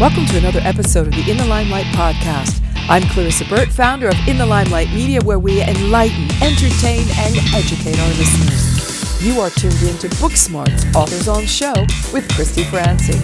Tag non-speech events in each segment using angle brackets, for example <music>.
Welcome to another episode of the In the Limelight podcast. I'm Clarissa Burt, founder of In the Limelight Media, where we enlighten, entertain, and educate our listeners. You are tuned in to Booksmart's Authors on Show with Christy Francie.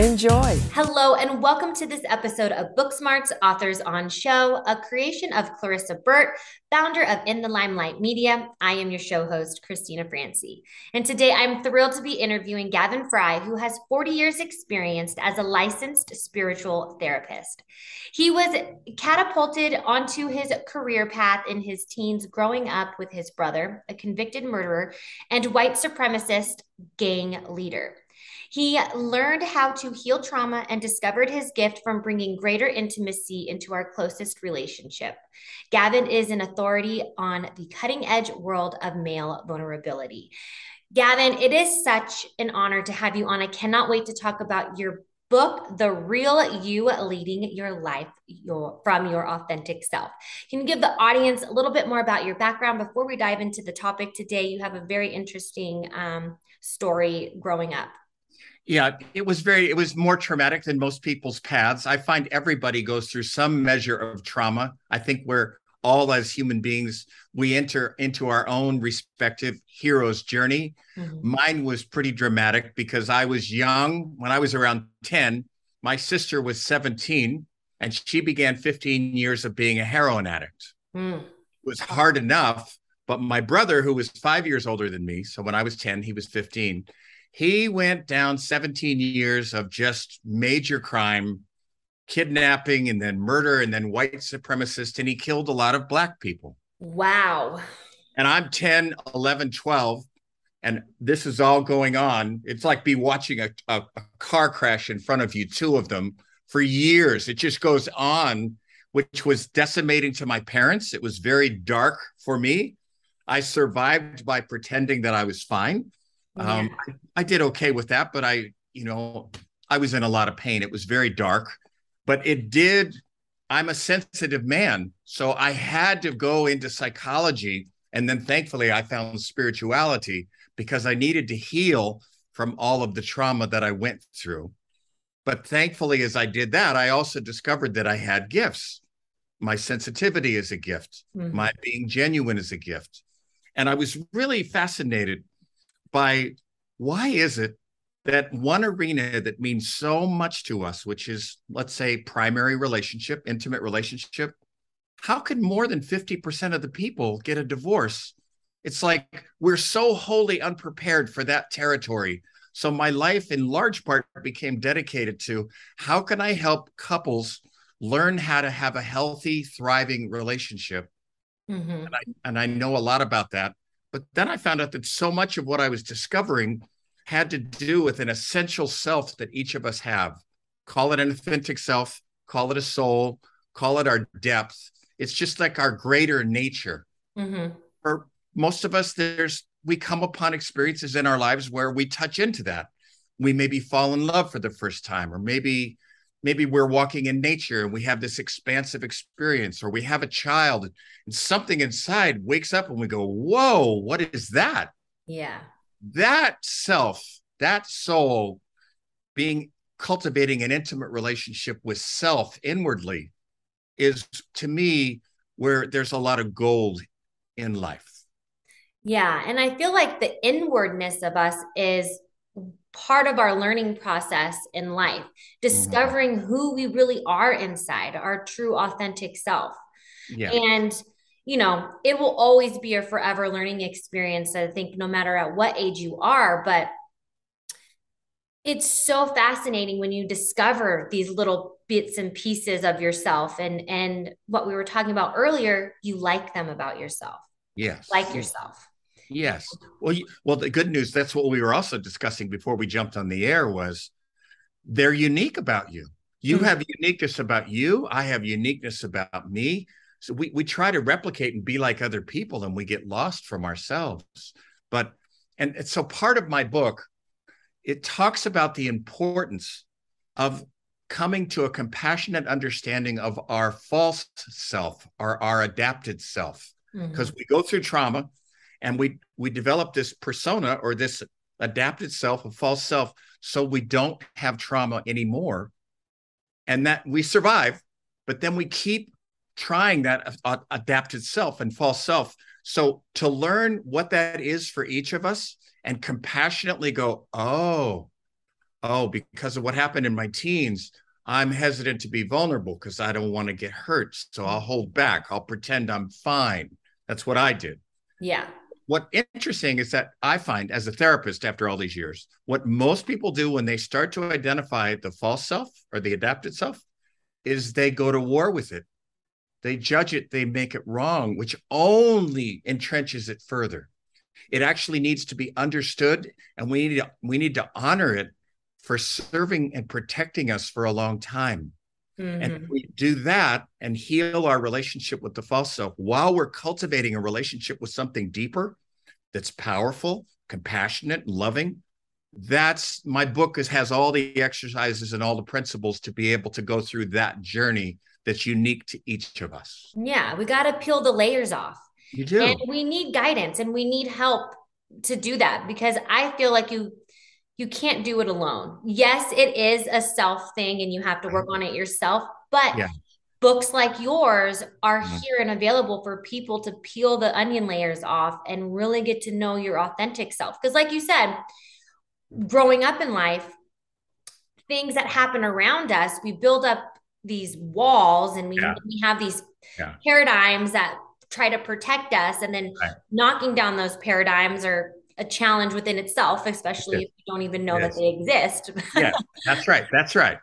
Enjoy. Hello, and welcome to this episode of Booksmart's Authors on Show, a creation of Clarissa Burt, founder of In the Limelight Media. I am your show host, Christina Francie. And today I'm thrilled to be interviewing Gavin Frye, who has 40 years' experience as a licensed spiritual therapist. He was catapulted onto his career path in his teens, growing up with his brother, a convicted murderer and white supremacist gang leader. He learned how to heal trauma and discovered his gift from bringing greater intimacy into our closest relationship. Gavin is an authority on the cutting edge world of male vulnerability. Gavin, it is such an honor to have you on. I cannot wait to talk about your book, The Real You Leading Your Life your, from Your Authentic Self. Can you give the audience a little bit more about your background before we dive into the topic today? You have a very interesting um, story growing up. Yeah, it was very, it was more traumatic than most people's paths. I find everybody goes through some measure of trauma. I think we're all as human beings, we enter into our own respective hero's journey. Mm-hmm. Mine was pretty dramatic because I was young when I was around 10. My sister was 17 and she began 15 years of being a heroin addict. Mm. It was hard enough, but my brother, who was five years older than me, so when I was 10, he was 15 he went down 17 years of just major crime, kidnapping, and then murder, and then white supremacist, and he killed a lot of black people. Wow. And I'm 10, 11, 12, and this is all going on. It's like be watching a, a, a car crash in front of you, two of them, for years. It just goes on, which was decimating to my parents. It was very dark for me. I survived by pretending that I was fine. Um, I, I did okay with that, but I, you know, I was in a lot of pain. It was very dark, but it did. I'm a sensitive man, so I had to go into psychology, and then thankfully I found spirituality because I needed to heal from all of the trauma that I went through. But thankfully, as I did that, I also discovered that I had gifts. My sensitivity is a gift. Mm-hmm. My being genuine is a gift. And I was really fascinated by why is it that one arena that means so much to us, which is, let's say, primary relationship, intimate relationship, how could more than 50% of the people get a divorce? It's like we're so wholly unprepared for that territory. So my life, in large part, became dedicated to how can I help couples learn how to have a healthy, thriving relationship. Mm-hmm. And, I, and I know a lot about that. But then I found out that so much of what I was discovering had to do with an essential self that each of us have. Call it an authentic self, call it a soul, call it our depth. It's just like our greater nature. Mm-hmm. For most of us, there's we come upon experiences in our lives where we touch into that. We maybe fall in love for the first time, or maybe maybe we're walking in nature and we have this expansive experience or we have a child and something inside wakes up and we go whoa what is that yeah that self that soul being cultivating an intimate relationship with self inwardly is to me where there's a lot of gold in life yeah and i feel like the inwardness of us is part of our learning process in life, discovering mm-hmm. who we really are inside, our true authentic self. Yeah. And you know, it will always be a forever learning experience. I think no matter at what age you are, but it's so fascinating when you discover these little bits and pieces of yourself and and what we were talking about earlier, you like them about yourself. Yes. Like yourself. Yes. Well, you, well, the good news that's what we were also discussing before we jumped on the air was they're unique about you. You mm-hmm. have uniqueness about you. I have uniqueness about me. So we we try to replicate and be like other people, and we get lost from ourselves. But and, and so part of my book, it talks about the importance of coming to a compassionate understanding of our false self, or our adapted self, because mm-hmm. we go through trauma and we we develop this persona or this adapted self a false self so we don't have trauma anymore and that we survive, but then we keep trying that adapted self and false self. So to learn what that is for each of us and compassionately go, oh, oh, because of what happened in my teens, I'm hesitant to be vulnerable because I don't want to get hurt. So I'll hold back. I'll pretend I'm fine. That's what I did. Yeah. What interesting is that I find as a therapist after all these years, what most people do when they start to identify the false self or the adapted self is they go to war with it. They judge it, they make it wrong, which only entrenches it further. It actually needs to be understood, and we need to, we need to honor it for serving and protecting us for a long time. Mm-hmm. And we do that and heal our relationship with the false self while we're cultivating a relationship with something deeper that's powerful, compassionate, loving. That's my book is, has all the exercises and all the principles to be able to go through that journey that's unique to each of us. Yeah, we got to peel the layers off. You do. And we need guidance and we need help to do that because I feel like you you can't do it alone. Yes, it is a self thing and you have to work on it yourself, but yeah. books like yours are mm-hmm. here and available for people to peel the onion layers off and really get to know your authentic self. Because, like you said, growing up in life, things that happen around us, we build up these walls and we, yeah. we have these yeah. paradigms that try to protect us and then right. knocking down those paradigms are a challenge within itself, especially yes. if you don't even know that they exist. <laughs> yeah, that's right. That's right.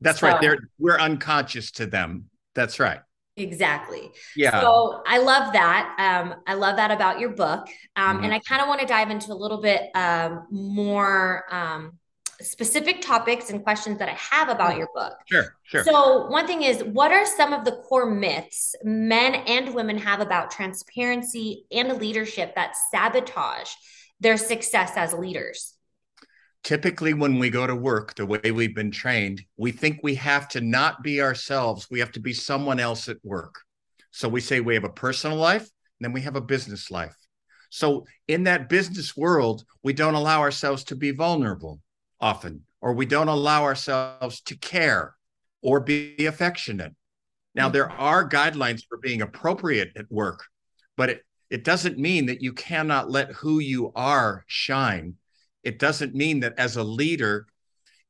That's so, right. They're we're unconscious to them. That's right. Exactly. Yeah. So I love that. Um, I love that about your book. Um, mm-hmm. And I kind of want to dive into a little bit um, more um, specific topics and questions that I have about mm-hmm. your book. Sure, sure. So, one thing is, what are some of the core myths men and women have about transparency and leadership that sabotage their success as leaders? Typically, when we go to work, the way we've been trained, we think we have to not be ourselves. We have to be someone else at work. So we say we have a personal life, and then we have a business life. So in that business world, we don't allow ourselves to be vulnerable often, or we don't allow ourselves to care or be affectionate. Now, there mm-hmm. are guidelines for being appropriate at work, but it, it doesn't mean that you cannot let who you are shine. It doesn't mean that as a leader,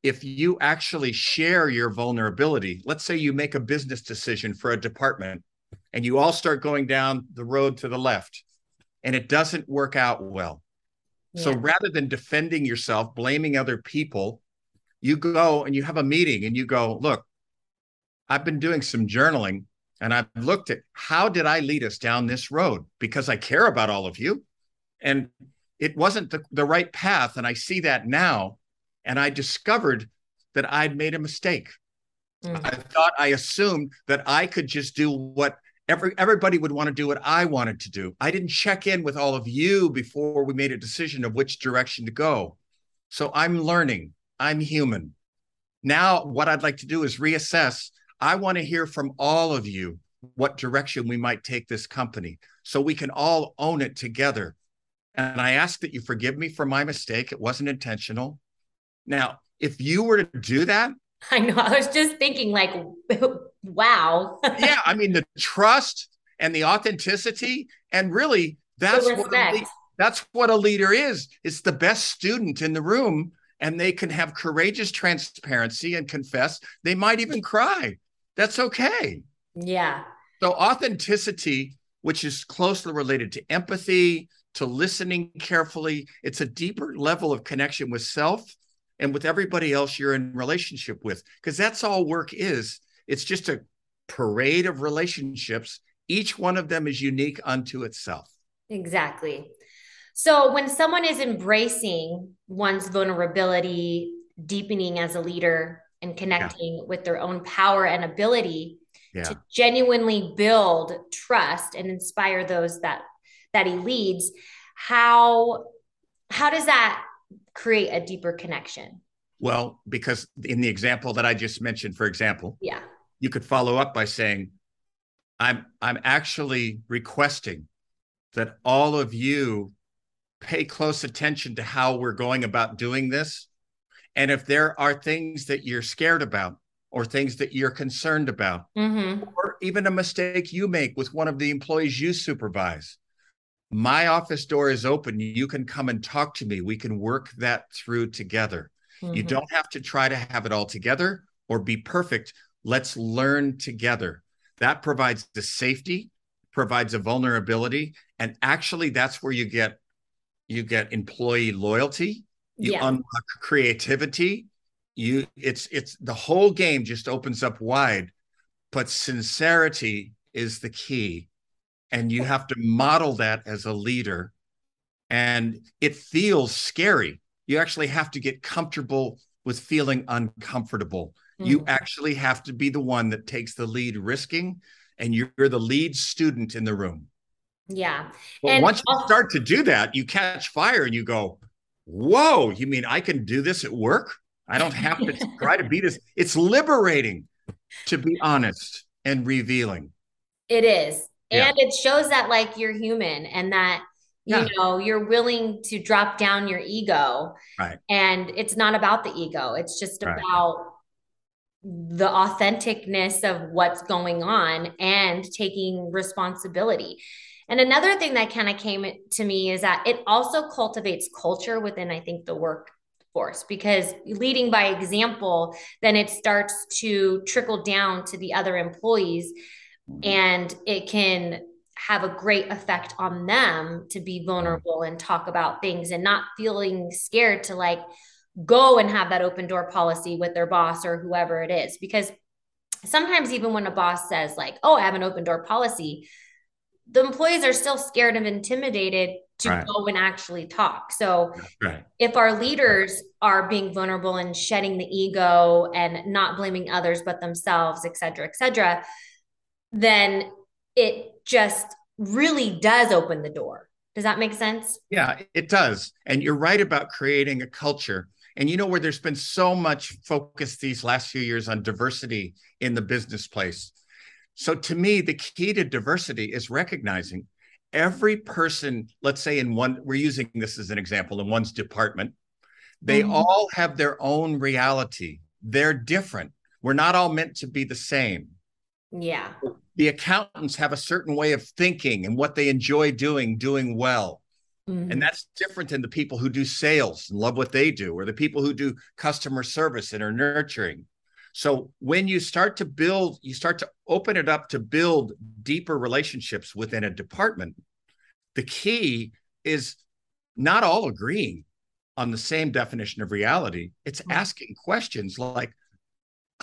if you actually share your vulnerability, let's say you make a business decision for a department and you all start going down the road to the left and it doesn't work out well. Yeah. So rather than defending yourself, blaming other people, you go and you have a meeting and you go, look, I've been doing some journaling and I've looked at how did I lead us down this road because I care about all of you. And it wasn't the, the right path. And I see that now. And I discovered that I'd made a mistake. Mm-hmm. I thought I assumed that I could just do what every everybody would want to do what I wanted to do. I didn't check in with all of you before we made a decision of which direction to go. So I'm learning. I'm human. Now, what I'd like to do is reassess I want to hear from all of you what direction we might take this company so we can all own it together. And I ask that you forgive me for my mistake. It wasn't intentional. Now, if you were to do that, <laughs> I know. I was just thinking, like, <laughs> wow. yeah. I <laughs> mean, the trust and the authenticity, and really, that's what a, that's what a leader is. It's the best student in the room, and they can have courageous transparency and confess. They might even cry. That's okay. Yeah. So authenticity, which is closely related to empathy, to listening carefully, it's a deeper level of connection with self and with everybody else you're in relationship with because that's all work is. It's just a parade of relationships. Each one of them is unique unto itself. Exactly. So when someone is embracing one's vulnerability, deepening as a leader, and connecting yeah. with their own power and ability yeah. to genuinely build trust and inspire those that that he leads how how does that create a deeper connection well because in the example that i just mentioned for example yeah you could follow up by saying i'm i'm actually requesting that all of you pay close attention to how we're going about doing this and if there are things that you're scared about, or things that you're concerned about, Mm-hmm. or even a mistake you make with one of the employees you supervise. My office door is open. You can come and talk to me. We can work that through together. You Mhm. don't have to try to have it all together or be perfect. Let's learn together. That provides the safety, provides a vulnerability, and actually that's where you get you get employee loyalty, you Yeah. unlock creativity. You it's it's the whole game just opens up wide, but sincerity is the key. And you have to model that as a leader. And it feels scary. You actually have to get comfortable with feeling uncomfortable. You Mhm. actually have to be the one that takes the lead risking, and you're the lead student in the room. Yeah. But And once you start to do that, you catch fire and you go, Whoa, you mean I can do this at work? I don't have to <laughs> try to be this. It's liberating to be honest and revealing. It is. Yeah. And it shows that like you're human and that you Yeah. know you're willing to drop down your ego. Right. And it's not about the ego. It's just Right. about the authenticness of what's going on and taking responsibility. And another thing that kind of came to me is that it also cultivates culture within, I think, the workforce because leading by example, then it starts to trickle down to the other employees and it can have a great effect on them to be vulnerable and talk about things and not feeling scared to like go and have that open door policy with their boss or whoever it is because sometimes even when a boss says like oh i have an open door policy the employees are still scared and intimidated to Right. go and actually talk so Right. if our leaders are being vulnerable and shedding the ego and not blaming others but themselves et cetera et cetera then it just really does open the door does that make sense Yeah, it does. And you're right about creating a culture. And you know where there's been so much focus these last few years on diversity in the business place. So to me, the key to diversity is recognizing every person, let's say in one, we're using this as an example, in one's department, they Mhm. all have their own reality. They're different. We're not all meant to be the same. yeah The accountants have a certain way of thinking and what they enjoy doing, doing well. Mhm. And that's different than the people who do sales and love what they do, or the people who do customer service and are nurturing. So when you start to build, you start to open it up to build deeper relationships within a department. The key is not all agreeing on the same definition of reality. It's Mhm. asking questions like,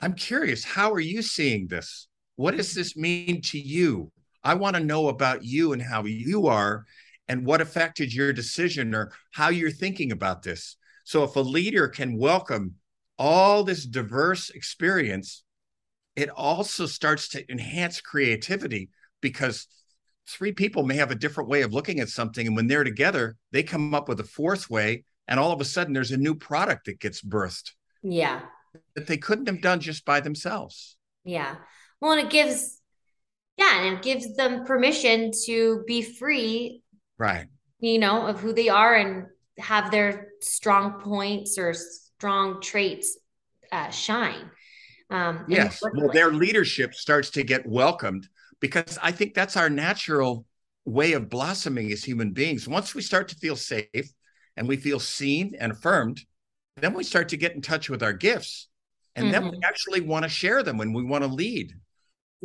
I'm curious, how are you seeing this? What does this mean to you? I want to know about you and how you are and what affected your decision or how you're thinking about this. So if a leader can welcome all this diverse experience, it also starts to enhance creativity because three people may have a different way of looking at something. And when they're together, they come up with a fourth way. And all of a sudden, there's a new product that gets birthed yeah that they couldn't have done just by themselves. Yeah. Well, and it gives, yeah, and it gives them permission to be free, Right. you know, of who they are and have their strong points or strong traits uh, shine. Um, in the Yes. Well, their leadership starts to get welcomed because I think that's our natural way of blossoming as human beings. Once we start to feel safe and we feel seen and affirmed, then we start to get in touch with our gifts. And then we Mhm. actually want to share them and we want to lead.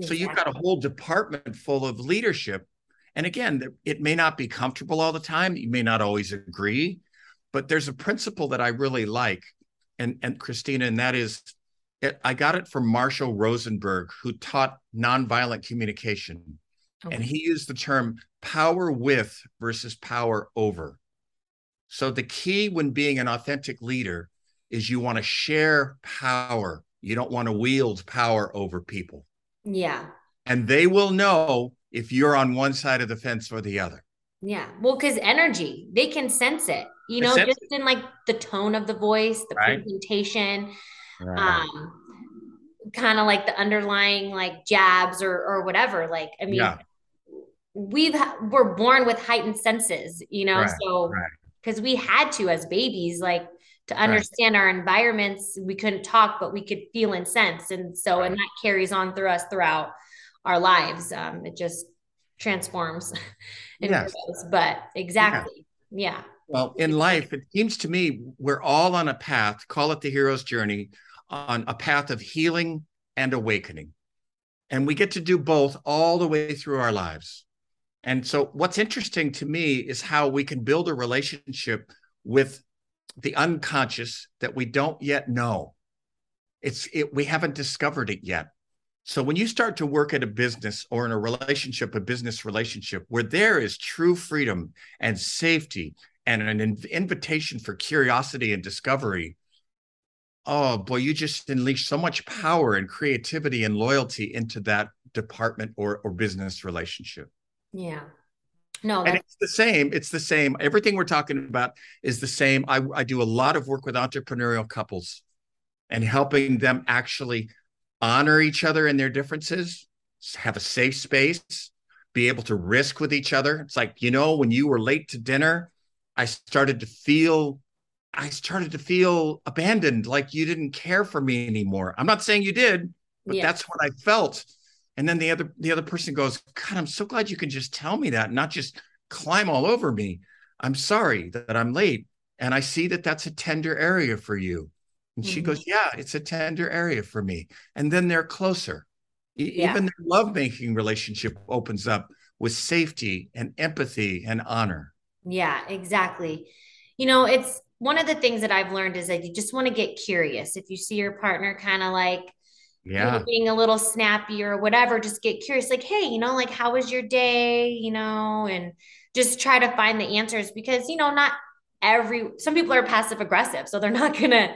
So you've got a whole department full of leadership. And again, it may not be comfortable all the time. You may not always agree, but there's a principle that I really like. And, and Christina, and that is it, I got it from Marshall Rosenberg, who taught nonviolent communication. Okay. And he used the term power with versus power over. So the key when being an authentic leader is you want to share power. You don't want to wield power over people Yeah. and they will know if you're on one side of the fence or the other. Yeah. Well, because energy, they can sense it, you know, sense just in like the tone of the voice, the Right. presentation, um, kind of like the underlying like jabs or or whatever. Like, I mean, yeah, we've ha- we're born with heightened senses, you know, Right, so right. because we had to as babies, like to understand right. our environments. We couldn't talk, but we could feel and sense. And so, right. and that carries on through us throughout our lives. Um, it just transforms. <laughs> yes. but exactly. Yeah. yeah. Well, in life, it seems to me we're all on a path, call it the hero's journey, on a path of healing and awakening. And we get to do both all the way through our lives. And so, what's interesting to me is how we can build a relationship with the unconscious that we don't yet know. It's it, we haven't discovered it yet. So when you start to work at a business or in a relationship, a business relationship where there is true freedom and safety and an invitation for curiosity and discovery, oh boy, you just unleash so much power and creativity and loyalty into that department or, or business relationship. Yeah. No, and it's the same. It's the same. Everything we're talking about is the same. I, I do a lot of work with entrepreneurial couples and helping them actually honor each other and their differences, have a safe space, be able to risk with each other. It's like, you know, when you were late to dinner, I started to feel I started to feel abandoned, like you didn't care for me anymore. I'm not saying you did, but yeah. that's what I felt. And then the other the other person goes, God, I'm so glad you can just tell me that, not just climb all over me. I'm sorry that I'm late, and I see that that's a tender area for you. And mm-hmm. she goes, Yeah, it's a tender area for me. And then they're closer. Yeah. Even their lovemaking relationship opens up with safety and empathy and honor. Yeah, exactly. You know, it's one of the things that I've learned is that you just want to get curious. If you see your partner kind of like, yeah, being a little snappy or whatever, just get curious. Like, hey, you know, like, how was your day? You know, and just try to find the answers because, you know, not every, some people are passive aggressive. So they're not <laughs> going to,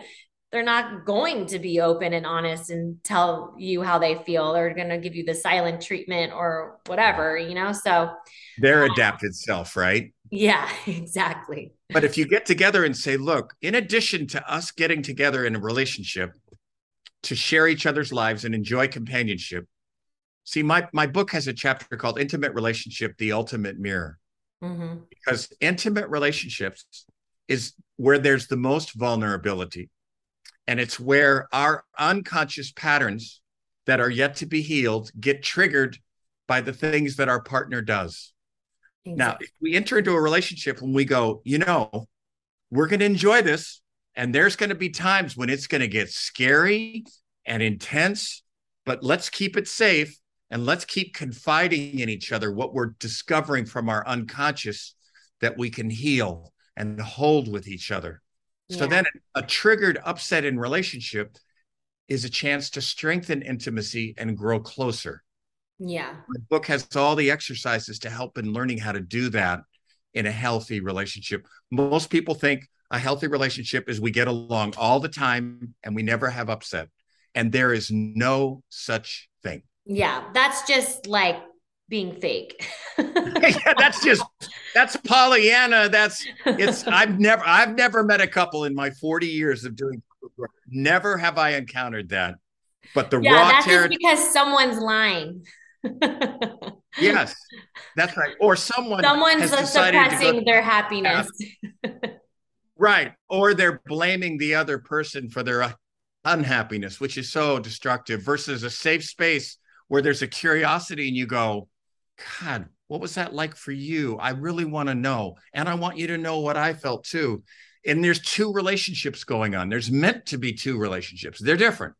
they're not going to be open and honest and tell you how they feel. They're going to give you the silent treatment or whatever, you know? So their um, adapted self, right? Yeah, <laughs> exactly. But if you get together and say, look, in addition to us getting together in a relationship to share each other's lives and enjoy companionship, see, my, my book has a chapter called Intimate Relationship, the Ultimate Mirror. Mm-hmm. Because intimate relationships is where there's the most vulnerability. And it's where our unconscious patterns that are yet to be healed get triggered by the things that our partner does. Now, if we enter into a relationship and we go, you know, we're going to enjoy this, and there's going to be times when it's going to get scary and intense, but let's keep it safe and let's keep confiding in each other what we're discovering from our unconscious that we can heal and hold with each other. Yeah. So then a triggered upset in relationship is a chance to strengthen intimacy and grow closer. Yeah. The book has all the exercises to help in learning how to do that in a healthy relationship. Most people think a healthy relationship is we get along all the time and we never have upset. And there is no such thing. Yeah. That's just like being fake. <laughs> yeah, that's just that's Pollyanna. That's it's <laughs> I've never I've never met a couple in my 40 years of doing never have I encountered that. But the yeah, raw that's just because someone's lying yes, that's right. Or someone someone's suppressing their happiness. <laughs> right. Or they're blaming the other person for their unhappiness, which is so destructive, versus a safe space where there's a curiosity and you go, God, what was that like for you? I really want to know. And I want you to know what I felt too. And there's two relationships going on. There's meant to be two relationships. They're different.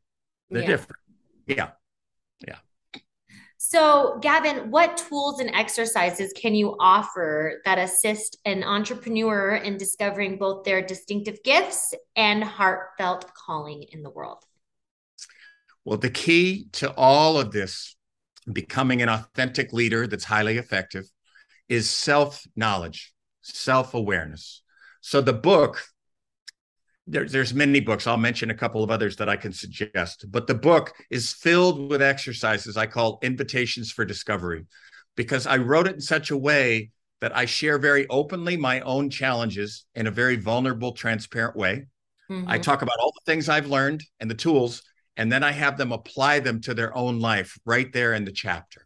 They're yeah. different. Yeah. Yeah. So, Gavin, what tools and exercises can you offer that assist an entrepreneur in discovering both their distinctive gifts and heartfelt calling in the world? Well, the key to all of this, becoming an authentic leader that's highly effective, is self knowledge, self awareness. So, the book there, there's many books. I'll mention a couple of others that I can suggest, but the book is filled with exercises I call invitations for discovery because I wrote it in such a way that I share very openly my own challenges in a very vulnerable, transparent way. Mm-hmm. I talk about all the things I've learned and the tools, and then I have them apply them to their own life right there in the chapter.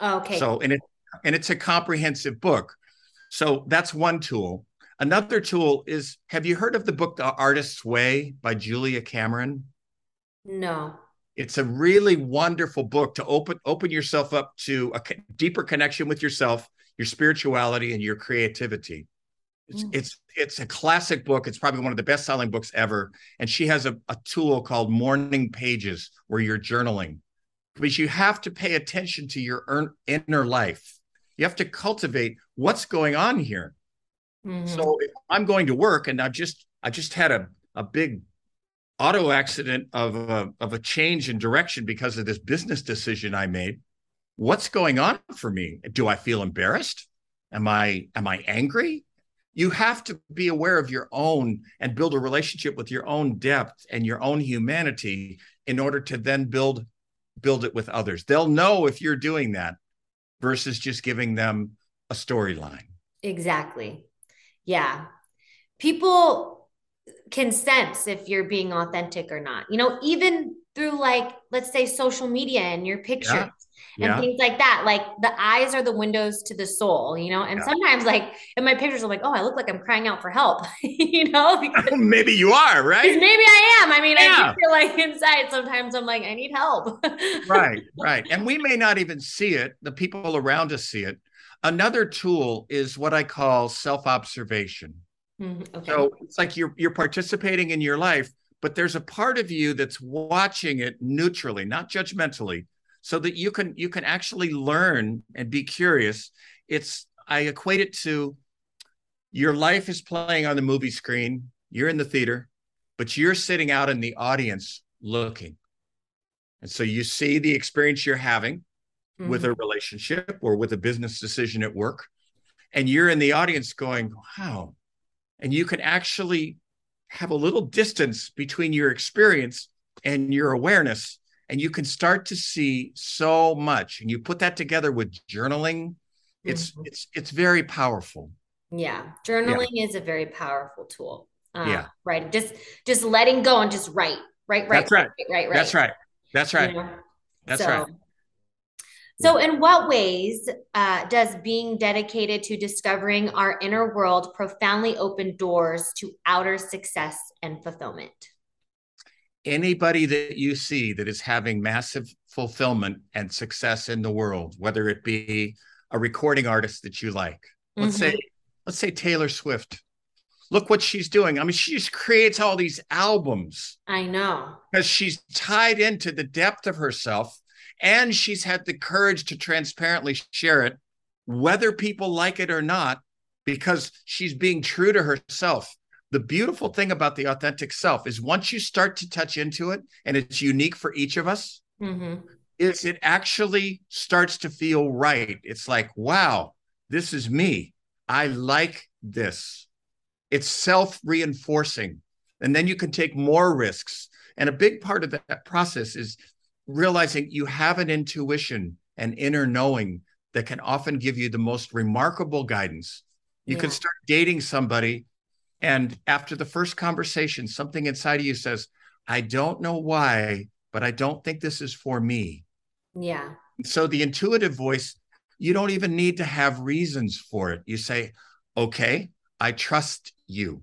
Okay. So, and it and it's a comprehensive book. So that's one tool. Another tool is have you heard of the book The Artist's Way by Julia Cameron? No. It's a really wonderful book to open open yourself up to a deeper connection with yourself, your spirituality and your creativity. It's, mm. it's it's a classic book. It's probably one of the best selling books ever. And she has a, a tool called Morning Pages where you're journaling. Because you have to pay attention to your inner life. You have to cultivate what's going on here. Mm-hmm. So if I'm going to work and I just I just had a, a big auto accident of a, of a change in direction because of this business decision I made. What's going on for me? Do I feel embarrassed? Am I am I angry? You have to be aware of your own and build a relationship with your own depth and your own humanity in order to then build build it with others. They'll know if you're doing that versus just giving them a storyline. Exactly. Yeah. People can sense if you're being authentic or not. You know, even through like let's say social media and your pictures. Yeah and yeah. things like that. Like the eyes are the windows to the soul, you know. And yeah. sometimes, like in my pictures, I'm like, oh, I look like I'm crying out for help, <laughs> you know. <laughs> Maybe you are, right? Maybe I am. I mean. I feel like <laughs> inside sometimes I'm like, I need help. right, right. And we may not even see it. The people around us see it. Another tool is what I call self-observation. Mm-hmm. Okay. So it's like you're you're participating in your life, but there's a part of you that's watching it neutrally, not judgmentally so that you can you can actually learn and be curious it's i equate it to your life is playing on the movie screen you're in the theater but you're sitting out in the audience looking and so you see the experience you're having mm-hmm. with a mm-hmm. relationship or with a business decision at work and you're in the audience going wow and you can actually have a little distance between your experience and your awareness and you can start to see so much and you put that together with journaling it's mm-hmm. it's it's very powerful yeah journaling yeah. is a very powerful tool uh, yeah right just just letting go and just write right right that's right right right, right. that's right that's right that's so, right so, in what ways uh, does being dedicated to discovering our inner world profoundly open doors to outer success and fulfillment? anybody that you see that is having massive fulfillment and success in the world, whether it be a recording artist that you like, let's mm-hmm. say, let's say Taylor Swift. Look what she's doing. I mean, she just creates all these albums. I know. Because she's tied into the depth of herself and she's had the courage to transparently share it, whether people like it or not, because she's being true to herself. The beautiful thing about the authentic self is once you start to touch into it and it's unique for each of us mm-hmm. is it actually starts to feel right. It's like wow this is me. I like this. It's self-reinforcing. And then you can take more risks. And a big part of that process is realizing you have an intuition an inner knowing that can often give you the most remarkable guidance you yeah. can start dating somebody and after the first conversation, something inside of you says, I don't know why, but I don't think this is for me. Yeah. So the intuitive voice, you don't even need to have reasons for it. You say, okay, I trust you.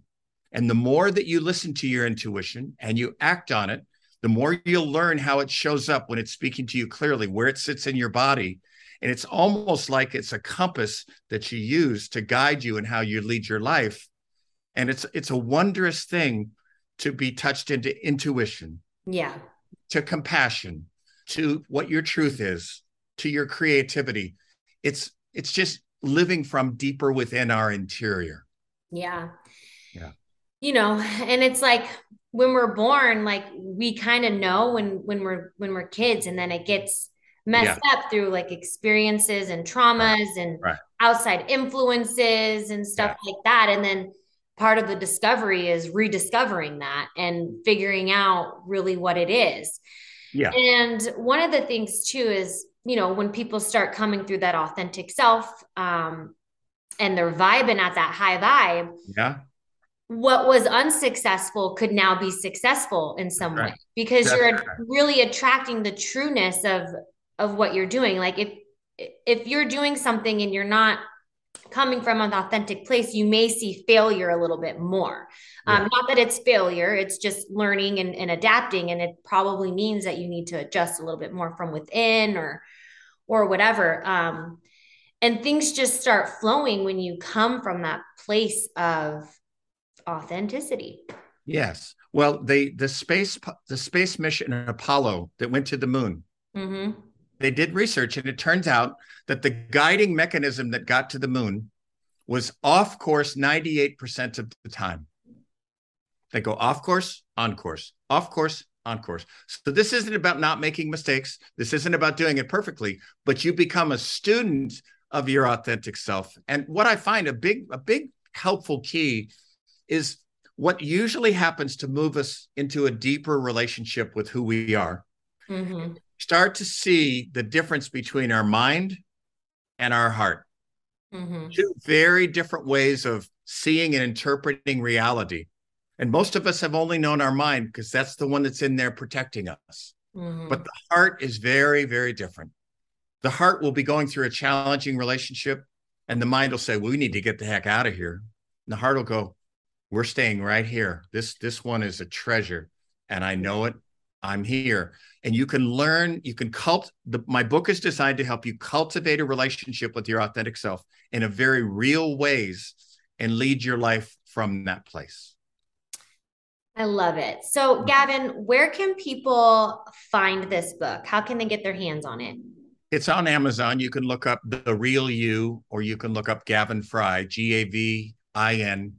And the more that you listen to your intuition and you act on it, the more you'll learn how it shows up when it's speaking to you clearly, where it sits in your body. And it's almost like it's a compass that you use to guide you in how you lead your life. And it's it's a wondrous thing to be touched into intuition yeah. to compassion to what your truth is to your creativity. It's it's just living from deeper within our interior. Yeah. Yeah you know and it's like when we're born like we kind of know when when we're when we're kids and then it gets messed yeah. up through like experiences and traumas right. and right. outside influences and stuff yeah. like that and then part of the discovery is rediscovering that and figuring out really what it is. Yeah. And one of the things too is, you know, when people start coming through that authentic self um, and they're vibing at that high vibe. Yeah. What was unsuccessful could now be successful in some right. way because That's you're right. really attracting the trueness of of what you're doing. Like if if you're doing something and you're not coming from an authentic place, you may see failure a little bit more. Um, not that it's failure, it's just learning and, and adapting. And it probably means that you need to adjust a little bit more from within or or whatever. Um, and things just start flowing when you come from that place of authenticity. Yes. Well, they the space the space mission Apollo that went to the moon. Mm-hmm. They did research, and it turns out that the guiding mechanism that got to the moon was off course 98% of the time. They go off course, on course, off course, on course. So this isn't about not making mistakes. This isn't about doing it perfectly, but you become a student of your authentic self. And what I find a big, a big helpful key is what usually happens to move us into a deeper relationship with who we are. Mm-hmm. Start to see the difference between our mind and our heart. Mm-hmm. Two very different ways of seeing and interpreting reality. And most of us have only known our mind because that's the one that's in there protecting us. Mm-hmm. But the heart is very, very different. The heart will be going through a challenging relationship, and the mind will say, well, We need to get the heck out of here. And the heart will go, We're staying right here. This this one is a treasure, and I know it. I'm here. And you can learn, you can cult the my book is designed to help you cultivate a relationship with your authentic self in a very real ways and lead your life from that place. I love it. So. Gavin, where can people find this book? How can they get their hands on it? It's on Amazon. You can look up The Real You, or you can look up Gavin Frye, G A V I N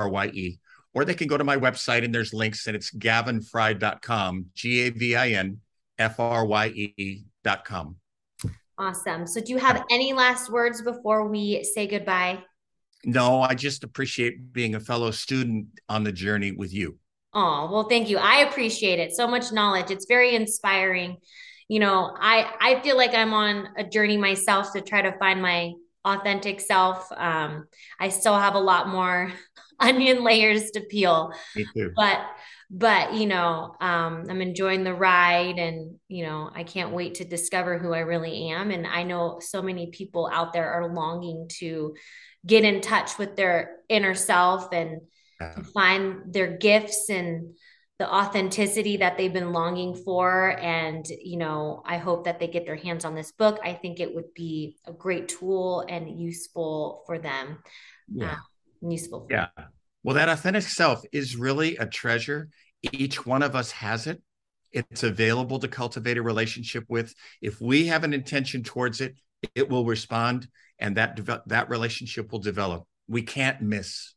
R Y E. Or they can go to my website and there's links, and it's gavinfrye.com, G A V I N F R Y E.com. Awesome. So, do you have any last words before we say goodbye? No, I just appreciate being a fellow student on the journey with you. Oh, well, thank you. I appreciate it. So much knowledge. It's very inspiring. You know, I I feel like I'm on a journey myself to try to find my authentic self. Um, I still have a lot more onion layers to peel. Me too. But but you know, um, I'm enjoying the ride, and you know, I can't wait to discover who I really am. And I know so many people out there are longing to get in touch with their inner self and yeah. find their gifts and the authenticity that they've been longing for and you know i hope that they get their hands on this book i think it would be a great tool and useful for them yeah uh, useful yeah well that authentic self is really a treasure each one of us has it it's available to cultivate a relationship with if we have an intention towards it it will respond and that de- that relationship will develop. We can't miss.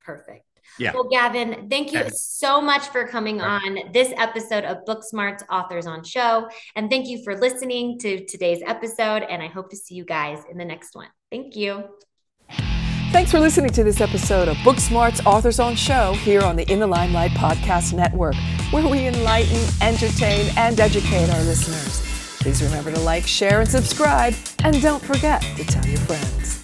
Perfect. Yeah. Well, Gavin, thank you so much for coming on this episode of Booksmarts Authors on Show. And thank you for listening to today's episode. And I hope to see you guys in the next one. Thank you. Thanks for listening to this episode of Book Smart's Authors on Show here on the In the Limelight Podcast Network, where we enlighten, entertain, and educate our listeners. Please remember to like, share, and subscribe. And don't forget to tell your friends.